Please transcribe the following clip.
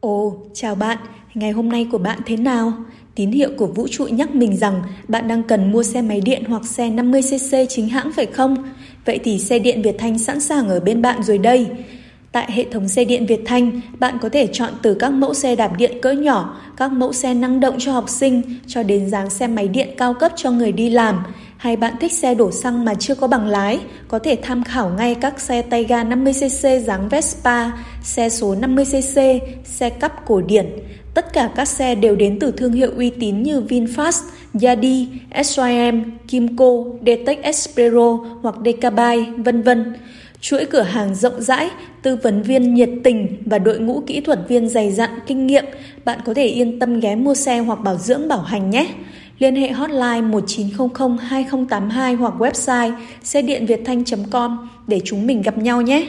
Ồ, chào bạn, ngày hôm nay của bạn thế nào? Tín hiệu của vũ trụ nhắc mình rằng bạn đang cần mua xe máy điện hoặc xe 50cc chính hãng phải không? Vậy thì xe điện Việt Thanh sẵn sàng ở bên bạn rồi đây. Tại hệ thống xe điện Việt Thanh, bạn có thể chọn từ các mẫu xe đạp điện cỡ nhỏ, các mẫu xe năng động cho học sinh, cho đến dáng xe máy điện cao cấp cho người đi làm. Hay bạn thích xe đổ xăng mà chưa có bằng lái, có thể tham khảo ngay các xe tay ga 50cc dáng Vespa, xe số 50cc, xe cắp cổ điển. Tất cả các xe đều đến từ thương hiệu uy tín như VinFast, Yadi, SYM, Kimco, Detect Espero hoặc Decabai, vân vân. Chuỗi cửa hàng rộng rãi, tư vấn viên nhiệt tình và đội ngũ kỹ thuật viên dày dặn kinh nghiệm, bạn có thể yên tâm ghé mua xe hoặc bảo dưỡng bảo hành nhé. Liên hệ hotline 1900 2082 hoặc website xe điện việt thanh.com để chúng mình gặp nhau nhé.